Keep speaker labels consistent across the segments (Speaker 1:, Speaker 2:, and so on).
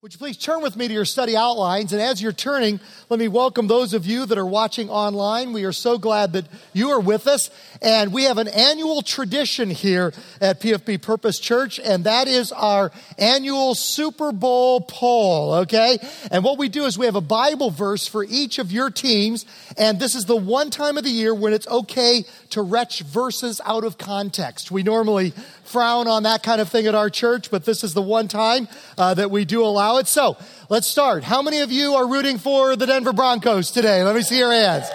Speaker 1: Would you please turn with me to your study outlines? And as you're turning, let me welcome those of you that are watching online. We are so glad that you are with us. And we have an annual tradition here at PFB Purpose Church, and that is our annual Super Bowl poll, okay? And what we do is we have a Bible verse for each of your teams, and this is the one time of the year when it's okay to retch verses out of context. We normally frown on that kind of thing at our church, but this is the one time uh, that we do allow it. So let's start. How many of you are rooting for the Denver Broncos today? Let me see your hands.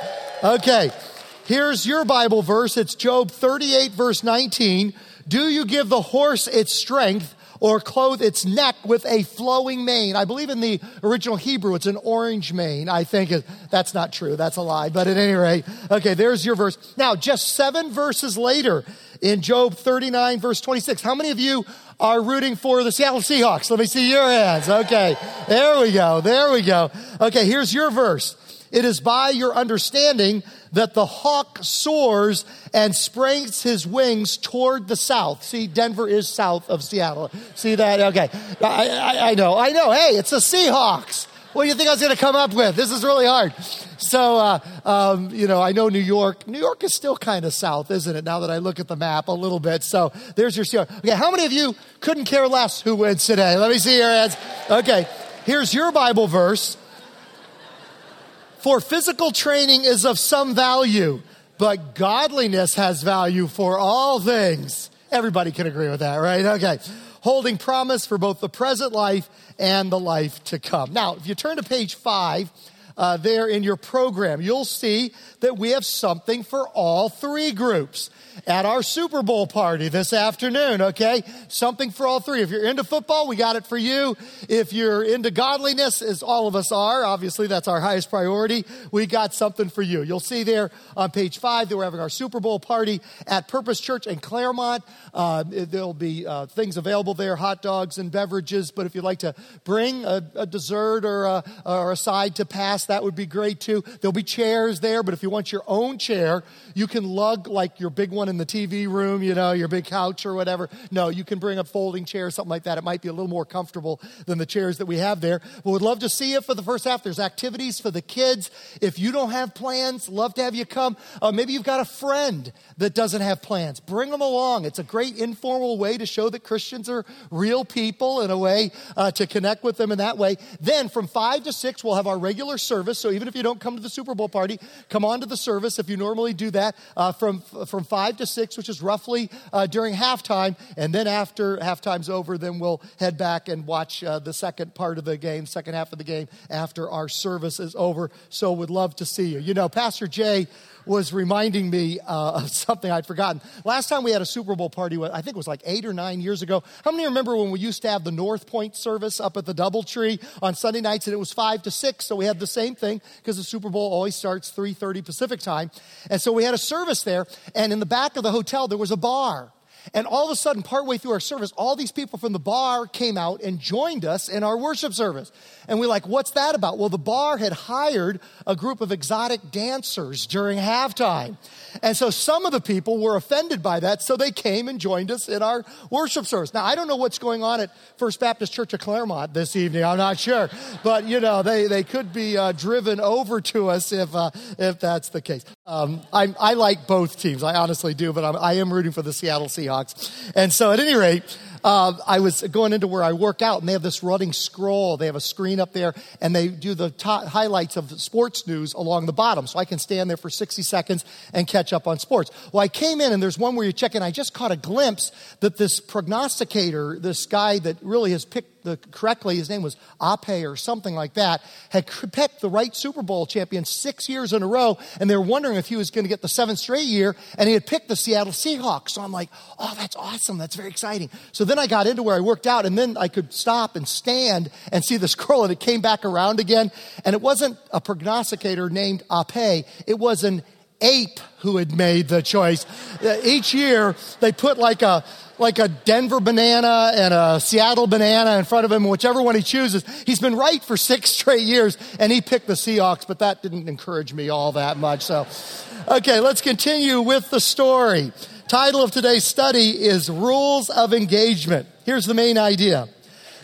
Speaker 1: Okay. Here's your Bible verse. It's Job 38 verse 19. Do you give the horse its strength or clothe its neck with a flowing mane. I believe in the original Hebrew, it's an orange mane, I think. That's not true. That's a lie. But at any rate, okay, there's your verse. Now, just seven verses later in Job 39, verse 26, how many of you are rooting for the Seattle Seahawks? Let me see your hands. Okay, there we go. There we go. Okay, here's your verse. It is by your understanding that the hawk soars and spreads his wings toward the south. See, Denver is south of Seattle. See that? Okay. I, I, I know. I know. Hey, it's the Seahawks. What do you think I was going to come up with? This is really hard. So, uh, um, you know, I know New York. New York is still kind of south, isn't it? Now that I look at the map a little bit. So there's your Seahawks. Okay, how many of you couldn't care less who wins today? Let me see your hands. Okay, here's your Bible verse. For physical training is of some value, but godliness has value for all things. Everybody can agree with that, right? Okay. Holding promise for both the present life and the life to come. Now, if you turn to page five, uh, there in your program, you'll see that we have something for all three groups at our Super Bowl party this afternoon, okay? Something for all three. If you're into football, we got it for you. If you're into godliness, as all of us are, obviously that's our highest priority, we got something for you. You'll see there on page five that we're having our Super Bowl party at Purpose Church in Claremont. Uh, there'll be uh, things available there, hot dogs and beverages, but if you'd like to bring a, a dessert or a, or a side to pass, that would be great too. There'll be chairs there, but if you want your own chair, you can lug like your big one in the TV room, you know, your big couch or whatever. No, you can bring a folding chair, something like that. It might be a little more comfortable than the chairs that we have there. But would love to see you for the first half. There's activities for the kids. If you don't have plans, love to have you come. Uh, maybe you've got a friend that doesn't have plans. Bring them along. It's a great informal way to show that Christians are real people and a way uh, to connect with them in that way. Then from five to six, we'll have our regular service. So even if you don't come to the Super Bowl party, come on to the service if you normally do that uh, from, from five to six, which is roughly uh, during halftime. And then after halftime's over, then we'll head back and watch uh, the second part of the game, second half of the game after our service is over. So would love to see you. You know, Pastor Jay was reminding me uh, of something I'd forgotten. Last time we had a Super Bowl party, I think it was like eight or nine years ago. How many remember when we used to have the North Point service up at the Doubletree on Sunday nights, and it was five to six, so we had the same thing because the Super Bowl always starts three thirty Pacific time, and so we had a service there, and in the back of the hotel there was a bar. And all of a sudden, partway through our service, all these people from the bar came out and joined us in our worship service. And we're like, what's that about? Well, the bar had hired a group of exotic dancers during halftime. And so some of the people were offended by that, so they came and joined us in our worship service. Now, I don't know what's going on at First Baptist Church of Claremont this evening. I'm not sure. But, you know, they, they could be uh, driven over to us if, uh, if that's the case. Um, I, I like both teams. I honestly do, but I'm, I am rooting for the Seattle Seahawks. And so, at any rate, uh, I was going into where I work out, and they have this running scroll. They have a screen up there, and they do the top highlights of sports news along the bottom. So I can stand there for 60 seconds and catch up on sports. Well, I came in, and there's one where you check in. I just caught a glimpse that this prognosticator, this guy that really has picked the, correctly, his name was Ape or something like that, had picked the right Super Bowl champion six years in a row, and they were wondering if he was going to get the seventh straight year, and he had picked the Seattle Seahawks. So I'm like, oh, that's awesome. That's very exciting. So then I got into where I worked out, and then I could stop and stand and see the scroll, and it came back around again. And it wasn't a prognosticator named Ape, it was an ape who had made the choice. Uh, each year, they put like a like a Denver banana and a Seattle banana in front of him, whichever one he chooses. He's been right for six straight years, and he picked the Seahawks, but that didn't encourage me all that much. So, okay, let's continue with the story. Title of today's study is Rules of Engagement. Here's the main idea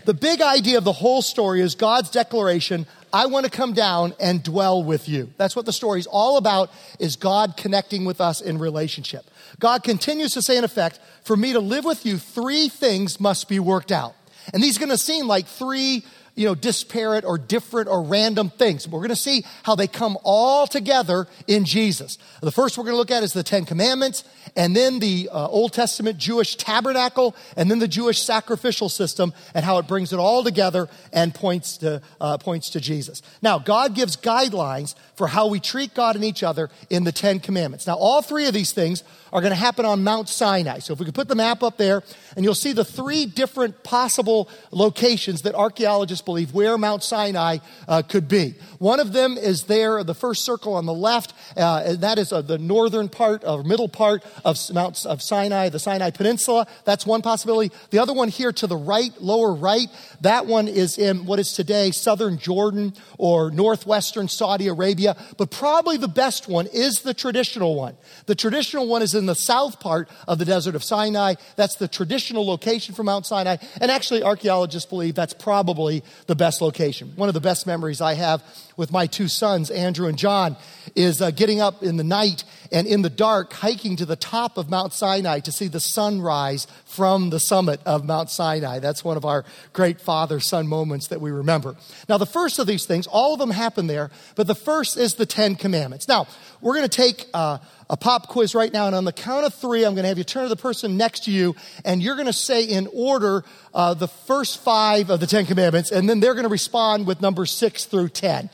Speaker 1: the big idea of the whole story is God's declaration, I want to come down and dwell with you. That's what the story is all about, is God connecting with us in relationship. God continues to say, in effect, for me to live with you, three things must be worked out. And these are going to seem like three you know, disparate or different or random things. We're going to see how they come all together in Jesus. The first we're going to look at is the Ten Commandments, and then the uh, Old Testament Jewish tabernacle, and then the Jewish sacrificial system, and how it brings it all together and points to, uh, points to Jesus. Now, God gives guidelines for how we treat God and each other in the Ten Commandments. Now, all three of these things are going to happen on Mount Sinai. So if we could put the map up there, and you'll see the three different possible locations that archaeologists believe where Mount Sinai uh, could be. One of them is there, the first circle on the left, uh, and that is uh, the northern part or middle part of Mount of Sinai, the Sinai Peninsula. That's one possibility. The other one here to the right, lower right, that one is in what is today southern Jordan or northwestern Saudi Arabia. But probably the best one is the traditional one. The traditional one is in the south part of the desert of Sinai. That's the traditional location for Mount Sinai. And actually, archaeologists believe that's probably the best location. One of the best memories I have with my two sons, Andrew and John, is uh, getting up in the night and in the dark hiking to the top of Mount Sinai to see the sunrise from the summit of Mount Sinai. That's one of our great father son moments that we remember. Now, the first of these things, all of them happen there, but the first is the Ten Commandments. Now, we're going to take uh, a pop quiz right now, and on the count of three, I'm going to have you turn to the person next to you, and you're going to say in order uh, the first five of the Ten Commandments, and then they're going to respond with number six through ten.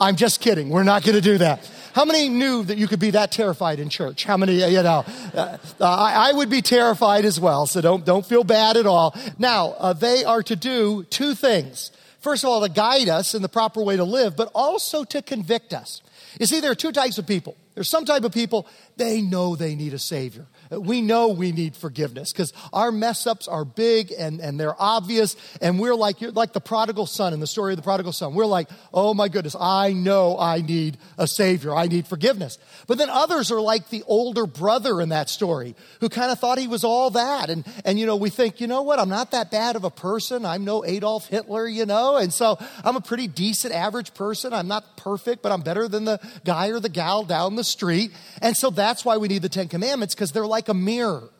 Speaker 1: I'm just kidding. We're not going to do that. How many knew that you could be that terrified in church? How many, you know, uh, I, I, would be terrified as well, so don't, don't feel bad at all. Now, uh, they are to do two things. First of all, to guide us in the proper way to live, but also to convict us. You see, there are two types of people. There's some type of people, they know they need a Savior. We know we need forgiveness because our mess ups are big and, and they're obvious. And we're like, you're like the prodigal son in the story of the prodigal son. We're like, oh my goodness, I know I need a Savior. I need forgiveness. But then others are like the older brother in that story who kind of thought he was all that. And, and, you know, we think, you know what? I'm not that bad of a person. I'm no Adolf Hitler, you know? And so I'm a pretty decent, average person. I'm not perfect, but I'm better than the guy or the gal down the street. And so that's why we need the Ten Commandments because they're like a mirror.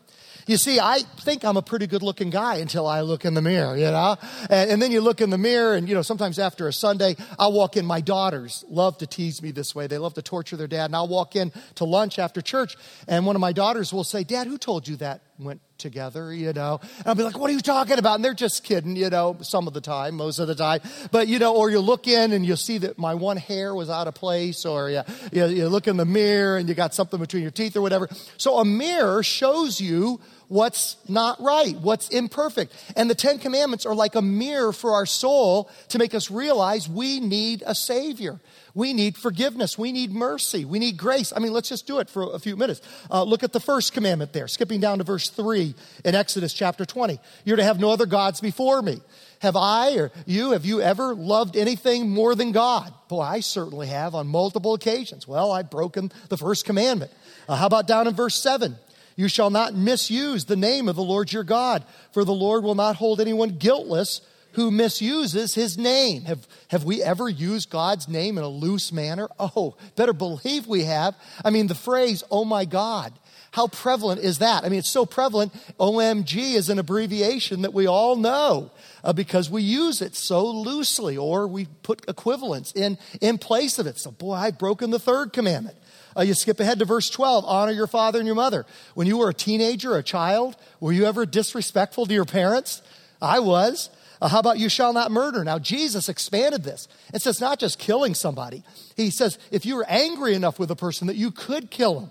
Speaker 1: You see, I think I'm a pretty good looking guy until I look in the mirror, you know? And, and, then you look in the mirror, and, you know, sometimes after a Sunday, I'll walk in. My daughters love to tease me this way. They love to torture their dad. And I'll walk in to lunch after church, and one of my daughters will say, Dad, who told you that went together, you know. And I'll be like, what are you talking about? And they're just kidding, you know, some of the time, most of the time. But, you know, or you look in and you'll see that my one hair was out of place, or you, you, you look in the mirror and you got something between your teeth or whatever. So a mirror shows you what's not right, what's imperfect. And the Ten Commandments are like a mirror for our soul to make us realize we need a Savior. We need forgiveness. We need mercy. We need grace. I mean, let's just do it for a few minutes. Uh, look at the first commandment there, skipping down to verse 3 in Exodus chapter 20. You're to have no other gods before me. Have I or you, have you ever loved anything more than God? Boy, I certainly have on multiple occasions. Well, I've broken the first commandment. Uh, how about down in verse 7? You shall not misuse the name of the Lord your God, for the Lord will not hold anyone guiltless who misuses his name. Have, have we ever used God's name in a loose manner? Oh, better believe we have. I mean, the phrase, oh my God, how prevalent is that? I mean, it's so prevalent. OMG is an abbreviation that we all know uh, because we use it so loosely or we put equivalents in, in place of it. So, boy, I've broken the third commandment. Uh, you skip ahead to verse 12 honor your father and your mother. When you were a teenager, a child, were you ever disrespectful to your parents? I was. Uh, how about you shall not murder? Now, Jesus expanded this. It says not just killing somebody. He says if you were angry enough with a person that you could kill him.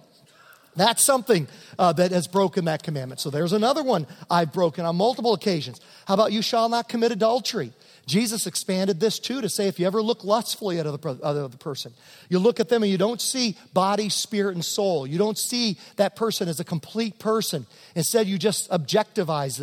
Speaker 1: That's something uh, that has broken that commandment. So there's another one I've broken on multiple occasions. How about you shall not commit adultery? Jesus expanded this too to say if you ever look lustfully at other, other person, you look at them and you don't see body, spirit, and soul. You don't see that person as a complete person. Instead, you just objectivize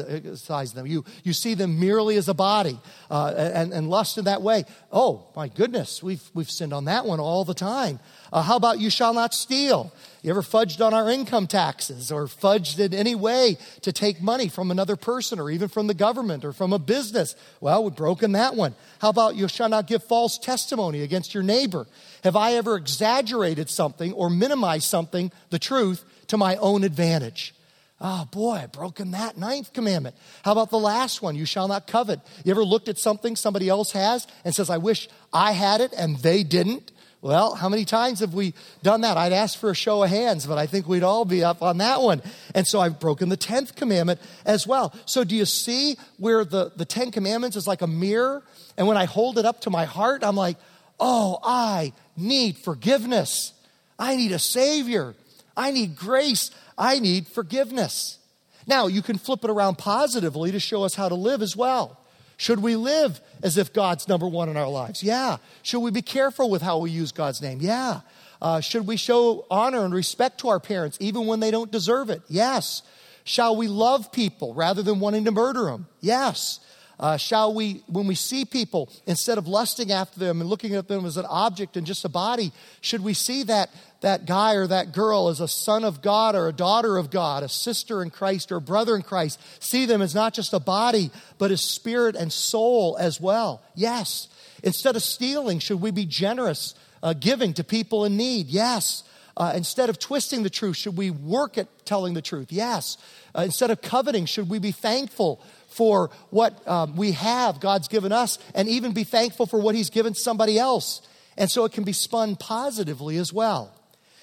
Speaker 1: them. You, you see them merely as a body uh, and, and lust in that way. Oh, my goodness, we've, we've sinned on that one all the time. Uh, how about you shall not steal? You ever fudged on our income taxes or fudged in any way to take money from another person or even from the government or from a business? Well, we've broken that one. How about you shall not give false testimony against your neighbor? Have I ever exaggerated something or minimized something, the truth, to my own advantage? Oh boy, I've broken that ninth commandment. How about the last one? You shall not covet. You ever looked at something somebody else has and says, I wish I had it and they didn't? Well, how many times have we done that? I'd ask for a show of hands, but I think we'd all be up on that one. And so I've broken the 10th commandment as well. So do you see where the, the 10 commandments is like a mirror? And when I hold it up to my heart, I'm like, oh, I need forgiveness. I need a savior. I need grace. I need forgiveness. Now, you can flip it around positively to show us how to live as well. Should we live as if God's number one in our lives? Yeah. Should we be careful with how we use God's name? Yeah. Uh, should we show honor and respect to our parents even when they don't deserve it? Yes. Shall we love people rather than wanting to murder them? Yes. Uh, shall we, when we see people, instead of lusting after them and looking at them as an object and just a body, should we see that, that guy or that girl as a son of God or a daughter of God, a sister in Christ or a brother in Christ? See them as not just a body, but as spirit and soul as well. Yes. Instead of stealing, should we be generous, uh, giving to people in need? Yes. Uh, instead of twisting the truth, should we work at telling the truth? Yes. Uh, instead of coveting, should we be thankful for what um, we have God's given us and even be thankful for what He's given somebody else. And so it can be spun positively as well.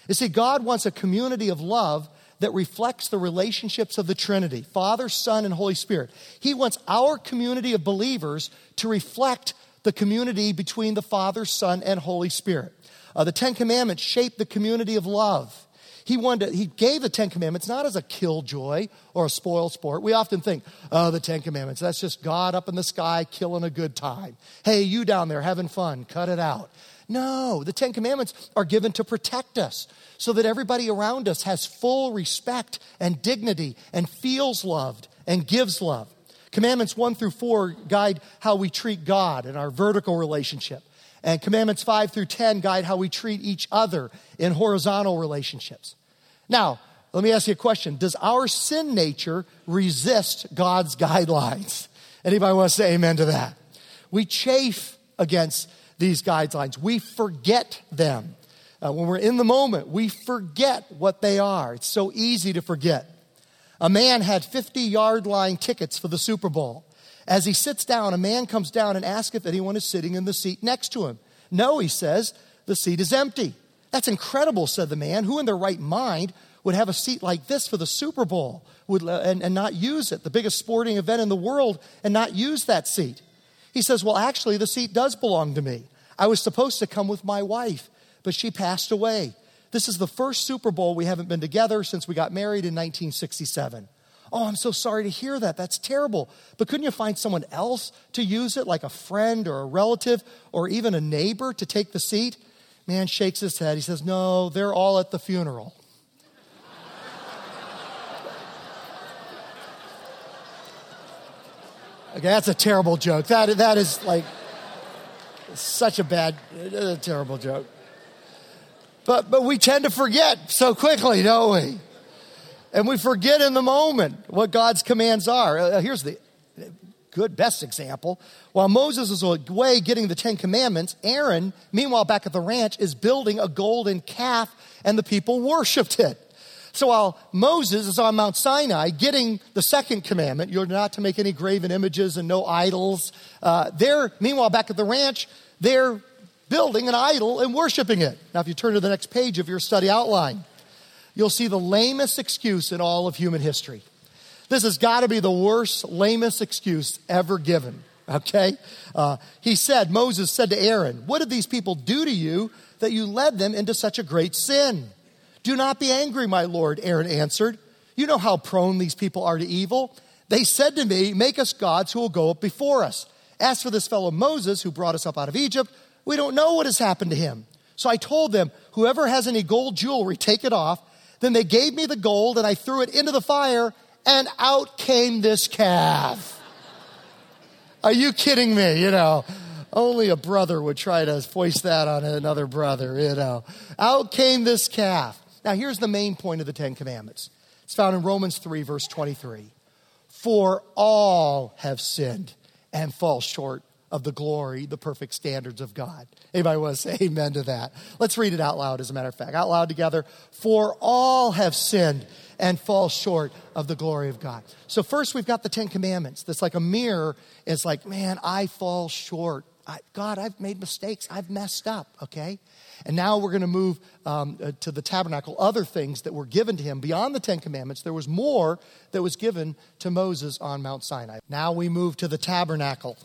Speaker 1: You see, God wants a community of love that reflects the relationships of the Trinity Father, Son, and Holy Spirit. He wants our community of believers to reflect the community between the Father, Son, and Holy Spirit. Uh, the Ten Commandments shape the community of love. He wanted to, he gave the Ten Commandments not as a killjoy or a spoil sport. We often think, oh, the Ten Commandments, that's just God up in the sky killing a good time. Hey, you down there having fun, cut it out. No, the Ten Commandments are given to protect us so that everybody around us has full respect and dignity and feels loved and gives love. Commandments 1 through 4 guide how we treat God in our vertical relationship. And commandments 5 through 10 guide how we treat each other in horizontal relationships. Now, let me ask you a question. Does our sin nature resist God's guidelines? Anybody want to say amen to that? We chafe against these guidelines. We forget them. Uh, when we're in the moment, we forget what they are. It's so easy to forget. A man had 50 yard line tickets for the Super Bowl. As he sits down, a man comes down and asks if anyone is sitting in the seat next to him. No, he says, the seat is empty. That's incredible, said the man. Who in their right mind would have a seat like this for the Super Bowl and, and not use it, the biggest sporting event in the world, and not use that seat? He says, Well, actually, the seat does belong to me. I was supposed to come with my wife, but she passed away. This is the first Super Bowl we haven't been together since we got married in 1967. Oh, I'm so sorry to hear that. That's terrible. But couldn't you find someone else to use it, like a friend or a relative or even a neighbor to take the seat? Man shakes his head. He says, No, they're all at the funeral. Okay, that's a terrible joke. That, that is like such a bad, a terrible joke. But, but we tend to forget so quickly, don't we? And we forget in the moment what God's commands are. Uh, here's the good, best example. While Moses is away getting the Ten Commandments, Aaron, meanwhile back at the ranch, is building a golden calf, and the people worshiped it. So while Moses is on Mount Sinai getting the second commandment, you're not to make any graven images and no idols, uh, they're, meanwhile, back at the ranch, they're building an idol and worshiping it. Now, if you turn to the next page of your study outline, you'll see the lamest excuse in all of human history. This has got to be the worst, lamest excuse ever given. Okay? Uh, he said, Moses said to Aaron, What did these people do to you that you led them into such a great sin? Do not be angry, my Lord, Aaron answered. You know how prone these people are to evil. They said to me, Make us gods who will go up before us. As for this fellow Moses who brought us up out of Egypt, we don't know what has happened to him. So I told them, Whoever has any gold jewelry, take it off then they gave me the gold and I threw it into the fire and out came this calf. Are you kidding me? You know, only a brother would try to foist that on another brother, you know. Out came this calf. Now, here's the main point of the Ten Commandments it's found in Romans 3, verse 23. For all have sinned and fall short of the glory, the perfect standards of God. Anybody want to say amen to that? Let's read it out loud, as a matter of fact. Out loud together. For all have sinned and fall short of the glory of God. So, first, we've got the Ten Commandments. That's like a mirror. It's like, man, I fall short. I, God, I've made mistakes. I've messed up, okay? And now we're going to move um, uh, to the tabernacle, other things that were given to him beyond the Ten Commandments. There was more that was given to Moses on Mount Sinai. Now we move to the tabernacle.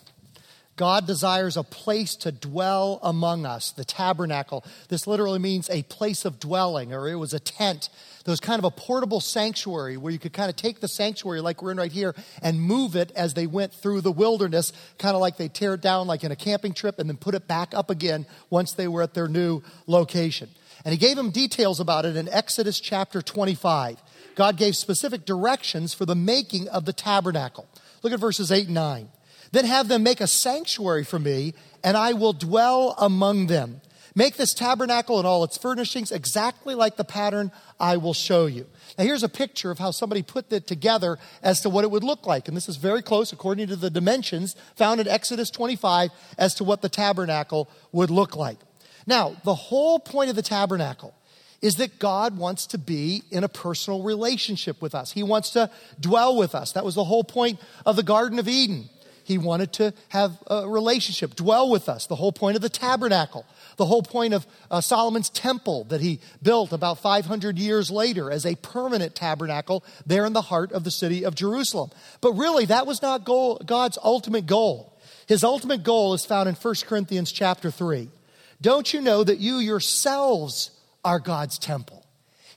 Speaker 1: God desires a place to dwell among us, the tabernacle. This literally means a place of dwelling, or it was a tent. There was kind of a portable sanctuary where you could kind of take the sanctuary, like we're in right here, and move it as they went through the wilderness, kind of like they tear it down, like in a camping trip, and then put it back up again once they were at their new location. And he gave them details about it in Exodus chapter 25. God gave specific directions for the making of the tabernacle. Look at verses 8 and 9. Then have them make a sanctuary for me, and I will dwell among them. Make this tabernacle and all its furnishings exactly like the pattern I will show you. Now, here's a picture of how somebody put it together as to what it would look like. And this is very close, according to the dimensions found in Exodus 25, as to what the tabernacle would look like. Now, the whole point of the tabernacle is that God wants to be in a personal relationship with us. He wants to dwell with us. That was the whole point of the Garden of Eden. He wanted to have a relationship, dwell with us. The whole point of the tabernacle, the whole point of uh, Solomon's temple that he built about 500 years later as a permanent tabernacle there in the heart of the city of Jerusalem. But really, that was not goal, God's ultimate goal. His ultimate goal is found in 1 Corinthians chapter 3. Don't you know that you yourselves are God's temple?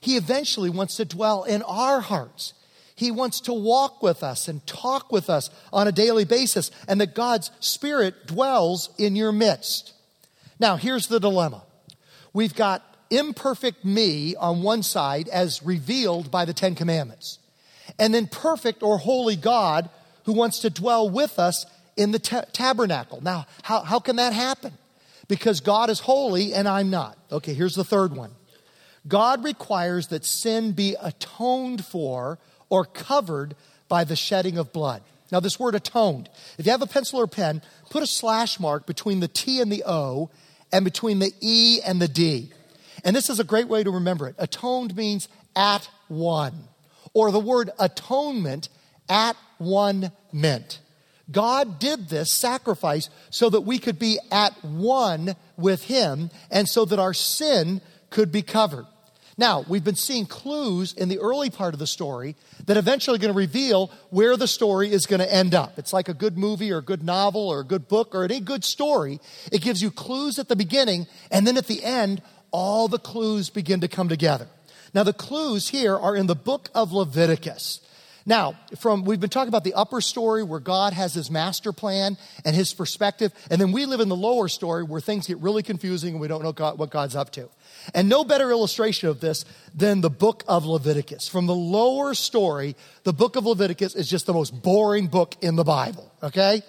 Speaker 1: He eventually wants to dwell in our hearts. He wants to walk with us and talk with us on a daily basis, and that God's Spirit dwells in your midst. Now, here's the dilemma we've got imperfect me on one side, as revealed by the Ten Commandments, and then perfect or holy God who wants to dwell with us in the ta- tabernacle. Now, how, how can that happen? Because God is holy and I'm not. Okay, here's the third one God requires that sin be atoned for or covered by the shedding of blood. Now, this word atoned, if you have a pencil or pen, put a slash mark between the T and the O and between the E and the D. And this is a great way to remember it. Atoned means at one, or the word atonement, at one meant. God did this sacrifice so that we could be at one with Him and so that our sin could be covered. Now, we've been seeing clues in the early part of the story that eventually going to reveal where the story is going to end up. It's like a good movie or a good novel or a good book or any good story. It gives you clues at the beginning, and then at the end, all the clues begin to come together. Now, the clues here are in the book of Leviticus. Now, from we've been talking about the upper story where God has his master plan and his perspective, and then we live in the lower story where things get really confusing and we don't know God, what God's up to. And no better illustration of this than the book of Leviticus. From the lower story, the book of Leviticus is just the most boring book in the Bible, okay?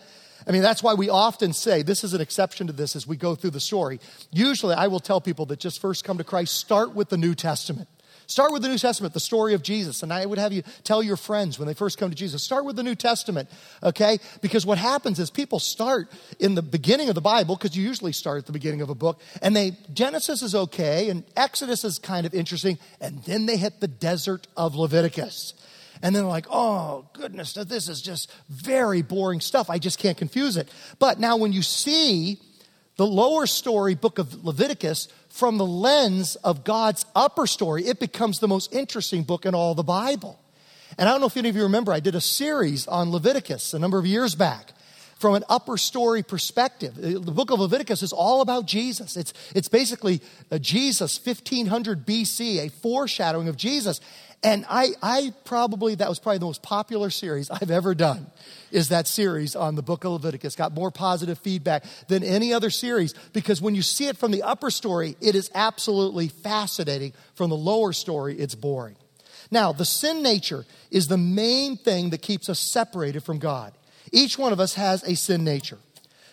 Speaker 1: I mean, that's why we often say, this is an exception to this as we go through the story. Usually, I will tell people that just first come to Christ, start with the New Testament. Start with the New Testament, the story of Jesus. And I would have you tell your friends when they first come to Jesus, start with the New Testament, okay? Because what happens is people start in the beginning of the Bible, because you usually start at the beginning of a book, and they, Genesis is okay, and Exodus is kind of interesting, and then they hit the desert of Leviticus. And then they're like, oh, goodness, this is just very boring stuff. I just can't confuse it. But now when you see the lower story book of Leviticus from the lens of God's upper story, it becomes the most interesting book in all the Bible. And I don't know if any of you remember, I did a series on Leviticus a number of years back from an upper story perspective. Uh, the book of Leviticus is all about Jesus. It's, it's basically uh, Jesus, 1500 BC, a foreshadowing of Jesus. And I, I probably, that was probably the most popular series I've ever done, is that series on the book of Leviticus. Got more positive feedback than any other series because when you see it from the upper story, it is absolutely fascinating. From the lower story, it's boring. Now, the sin nature is the main thing that keeps us separated from God. Each one of us has a sin nature.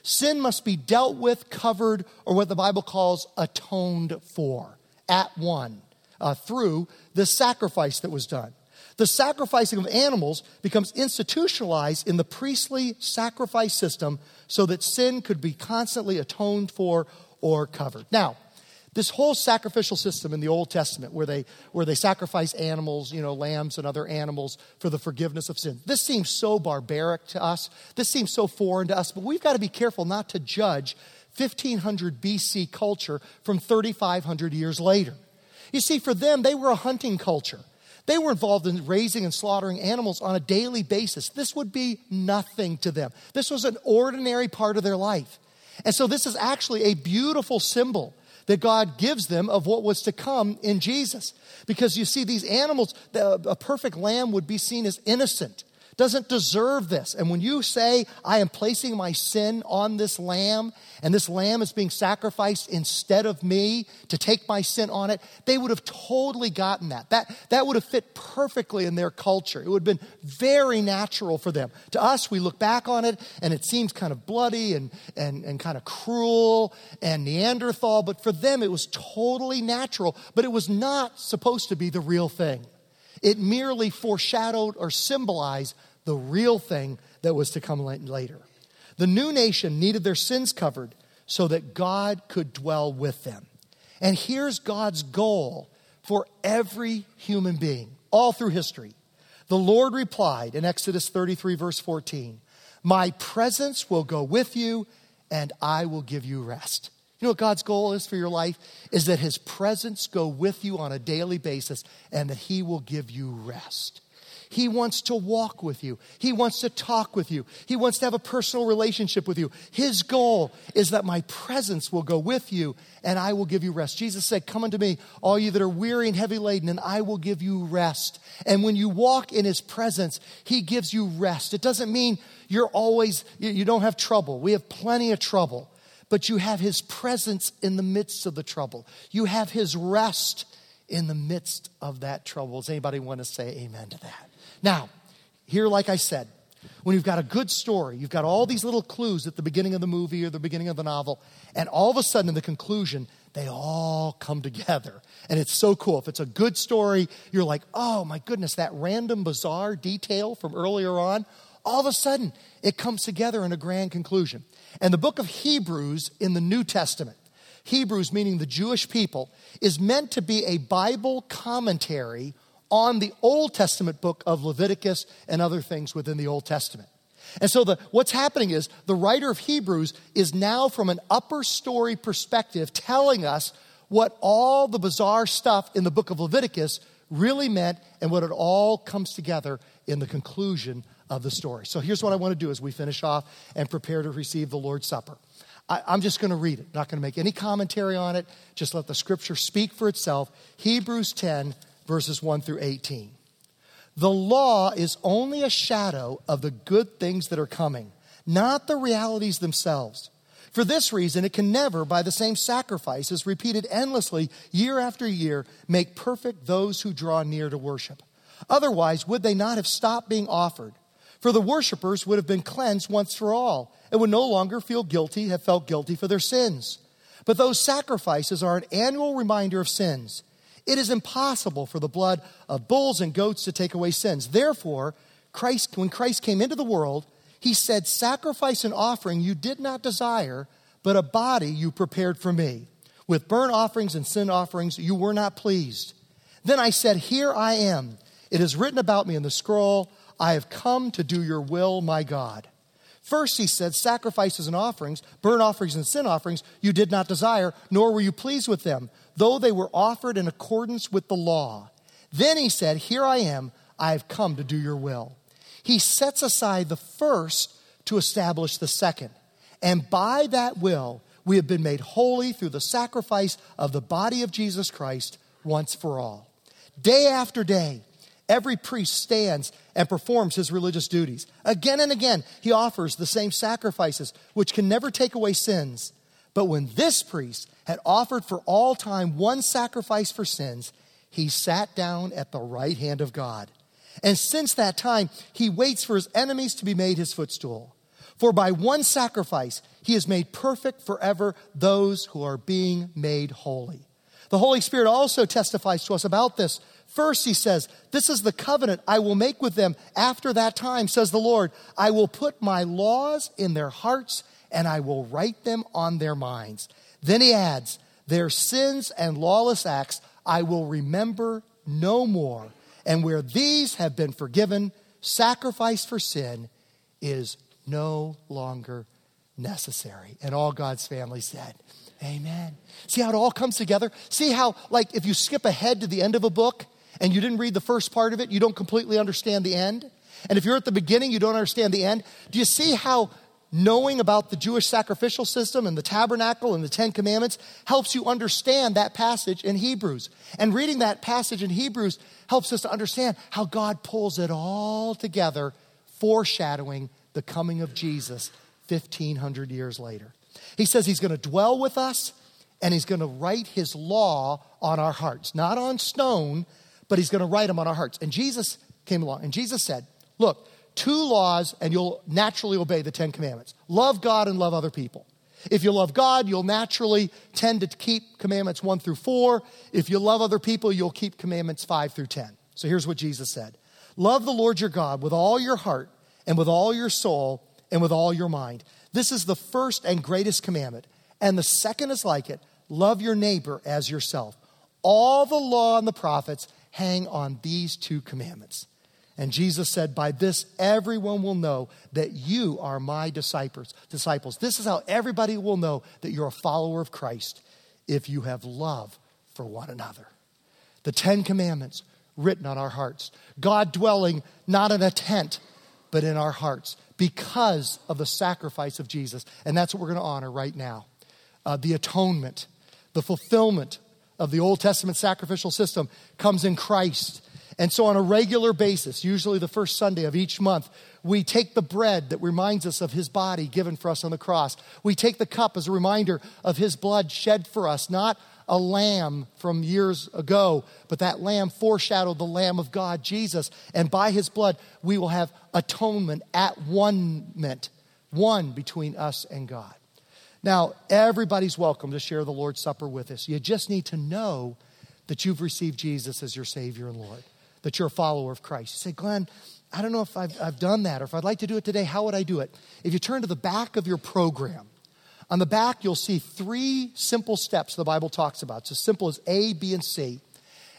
Speaker 1: Sin must be dealt with, covered, or what the Bible calls atoned for, at one. Uh, through the sacrifice that was done. The sacrificing of animals becomes institutionalized in the priestly sacrifice system so that sin could be constantly atoned for or covered. Now, this whole sacrificial system in the Old Testament where they, where they sacrifice animals, you know, lambs and other animals for the forgiveness of sin. This seems so barbaric to us. This seems so foreign to us, but we've got to be careful not to judge 1500 BC culture from 3,500 years later. You see, for them, they were a hunting culture. They were involved in raising and slaughtering animals on a daily basis. This would be nothing to them. This was an ordinary part of their life. And so, this is actually a beautiful symbol that God gives them of what was to come in Jesus. Because you see, these animals, a perfect lamb would be seen as innocent doesn't deserve this. And when you say, I am placing my sin on this lamb, and this lamb is being sacrificed instead of me to take my sin on it, they would have totally gotten that. That, that would have fit perfectly in their culture. It would have been very natural for them. To us, we look back on it, and it seems kind of bloody and, and, and kind of cruel and Neanderthal, but for them, it was totally natural, but it was not supposed to be the real thing. It merely foreshadowed or symbolized the real thing that was to come later. The new nation needed their sins covered so that God could dwell with them. And here's God's goal for every human being all through history. The Lord replied in Exodus 33, verse 14, My presence will go with you, and I will give you rest. You know what God's goal is for your life? Is that His presence go with you on a daily basis and that He will give you rest. He wants to walk with you. He wants to talk with you. He wants to have a personal relationship with you. His goal is that my presence will go with you and I will give you rest. Jesus said, Come unto me, all you that are weary and heavy laden, and I will give you rest. And when you walk in His presence, He gives you rest. It doesn't mean you're always, you don't have trouble. We have plenty of trouble but you have his presence in the midst of the trouble. You have his rest in the midst of that trouble. Does anybody want to say amen to that? Now, here, like I said, when you've got a good story, you've got all these little clues at the beginning of the movie or the beginning of the novel, and all of a sudden in the conclusion, they all come together. And it's so cool. If it's a good story, you're like, oh my goodness, that random, bizarre detail from earlier on, all of a sudden it comes together in a grand conclusion. And the book of Hebrews in the New Testament, Hebrews meaning the Jewish people, is meant to be a Bible commentary on the Old Testament book of Leviticus and other things within the Old Testament. And so the, what's happening is the writer of Hebrews is now from an upper story perspective telling us what all the bizarre stuff in the book of Leviticus really meant and what it all comes together in the conclusion of the story. So here's what I want to do as we finish off and prepare to receive the Lord's Supper. I, am just going to read it, not going to make any commentary on it. Just let the scripture speak for itself. Hebrews 10, verses 1 through 18. The law is only a shadow of the good things that are coming, not the realities themselves. For this reason, it can never, by the same sacrifices repeated endlessly year after year, make perfect those who draw near to worship. Otherwise, would they not have stopped being offered? For the worshippers would have been cleansed once for all and would no longer feel guilty, have felt guilty for their sins. But those sacrifices are an annual reminder of sins. It is impossible for the blood of bulls and goats to take away sins. Therefore, Christ, when Christ came into the world, he said, Sacrifice and offering you did not desire, but a body you prepared for me. With burnt offerings and sin offerings you were not pleased. Then I said, Here I am. It is written about me in the scroll. I have come to do your will, my God. First, he said, sacrifices and offerings, burnt offerings and sin offerings, you did not desire, nor were you pleased with them, though they were offered in accordance with the law. Then he said, Here I am, I have come to do your will. He sets aside the first to establish the second. And by that will, we have been made holy through the sacrifice of the body of Jesus Christ once for all. Day after day, Every priest stands and performs his religious duties. Again and again, he offers the same sacrifices, which can never take away sins. But when this priest had offered for all time one sacrifice for sins, he sat down at the right hand of God. And since that time, he waits for his enemies to be made his footstool. For by one sacrifice, he has made perfect forever those who are being made holy. The Holy Spirit also testifies to us about this. First, he says, This is the covenant I will make with them after that time, says the Lord. I will put my laws in their hearts and I will write them on their minds. Then he adds, Their sins and lawless acts I will remember no more. And where these have been forgiven, sacrifice for sin is no longer necessary. And all God's family said, Amen. See how it all comes together? See how, like, if you skip ahead to the end of a book and you didn't read the first part of it, you don't completely understand the end? And if you're at the beginning, you don't understand the end? Do you see how knowing about the Jewish sacrificial system and the tabernacle and the Ten Commandments helps you understand that passage in Hebrews. And reading that passage in Hebrews helps us to understand how God pulls it all together, foreshadowing the coming of Jesus 1,500 years later. He says he's going to dwell with us and he's going to write his law on our hearts, not on stone, but he's going to write them on our hearts. And Jesus came along and Jesus said, Look, two laws and you'll naturally obey the Ten Commandments love God and love other people. If you love God, you'll naturally tend to keep commandments one through four. If you love other people, you'll keep commandments five through 10. So here's what Jesus said Love the Lord your God with all your heart and with all your soul and with all your mind. This is the first and greatest commandment. And the second is like it love your neighbor as yourself. All the law and the prophets hang on these two commandments. And Jesus said, By this everyone will know that you are my disciples. Disciples. This is how everybody will know that you're a follower of Christ if you have love for one another. The Ten Commandments written on our hearts. God dwelling not in a tent, but in our hearts because of the sacrifice of Jesus. And that's what we're going to honor right now. Uh, the atonement, the fulfillment of the Old Testament sacrificial system comes in Christ. And so, on a regular basis, usually the first Sunday of each month, we take the bread that reminds us of his body given for us on the cross. We take the cup as a reminder of his blood shed for us, not a lamb from years ago, but that lamb foreshadowed the Lamb of God, Jesus. And by his blood, we will have atonement at one meant, one between us and God. Now, everybody's welcome to share the Lord's Supper with us. You just need to know that you've received Jesus as your Savior and Lord, that you're a follower of Christ. You say, Glenn, I don't know if I've, I've done that, or if I'd like to do it today, how would I do it? If you turn to the back of your program, on the back, you'll see three simple steps the Bible talks about. It's as simple as A, B, and C.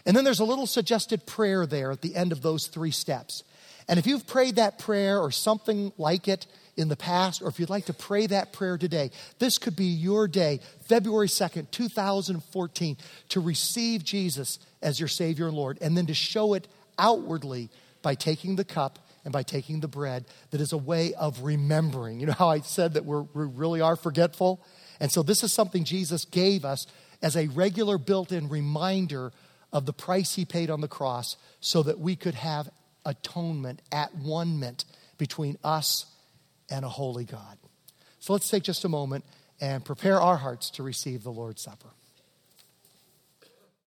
Speaker 1: And then there's a little suggested prayer there at the end of those three steps. And if you've prayed that prayer or something like it in the past, or if you'd like to pray that prayer today, this could be your day, February 2nd, 2014, to receive Jesus as your Savior and Lord, and then to show it outwardly by taking the cup and by taking the bread that is a way of remembering. You know how I said that we're, we really are forgetful? And so this is something Jesus gave us as a regular built in reminder of the price he paid on the cross so that we could have atonement at one meant between us and a holy God. So let's take just a moment and prepare our hearts to receive the Lord's Supper.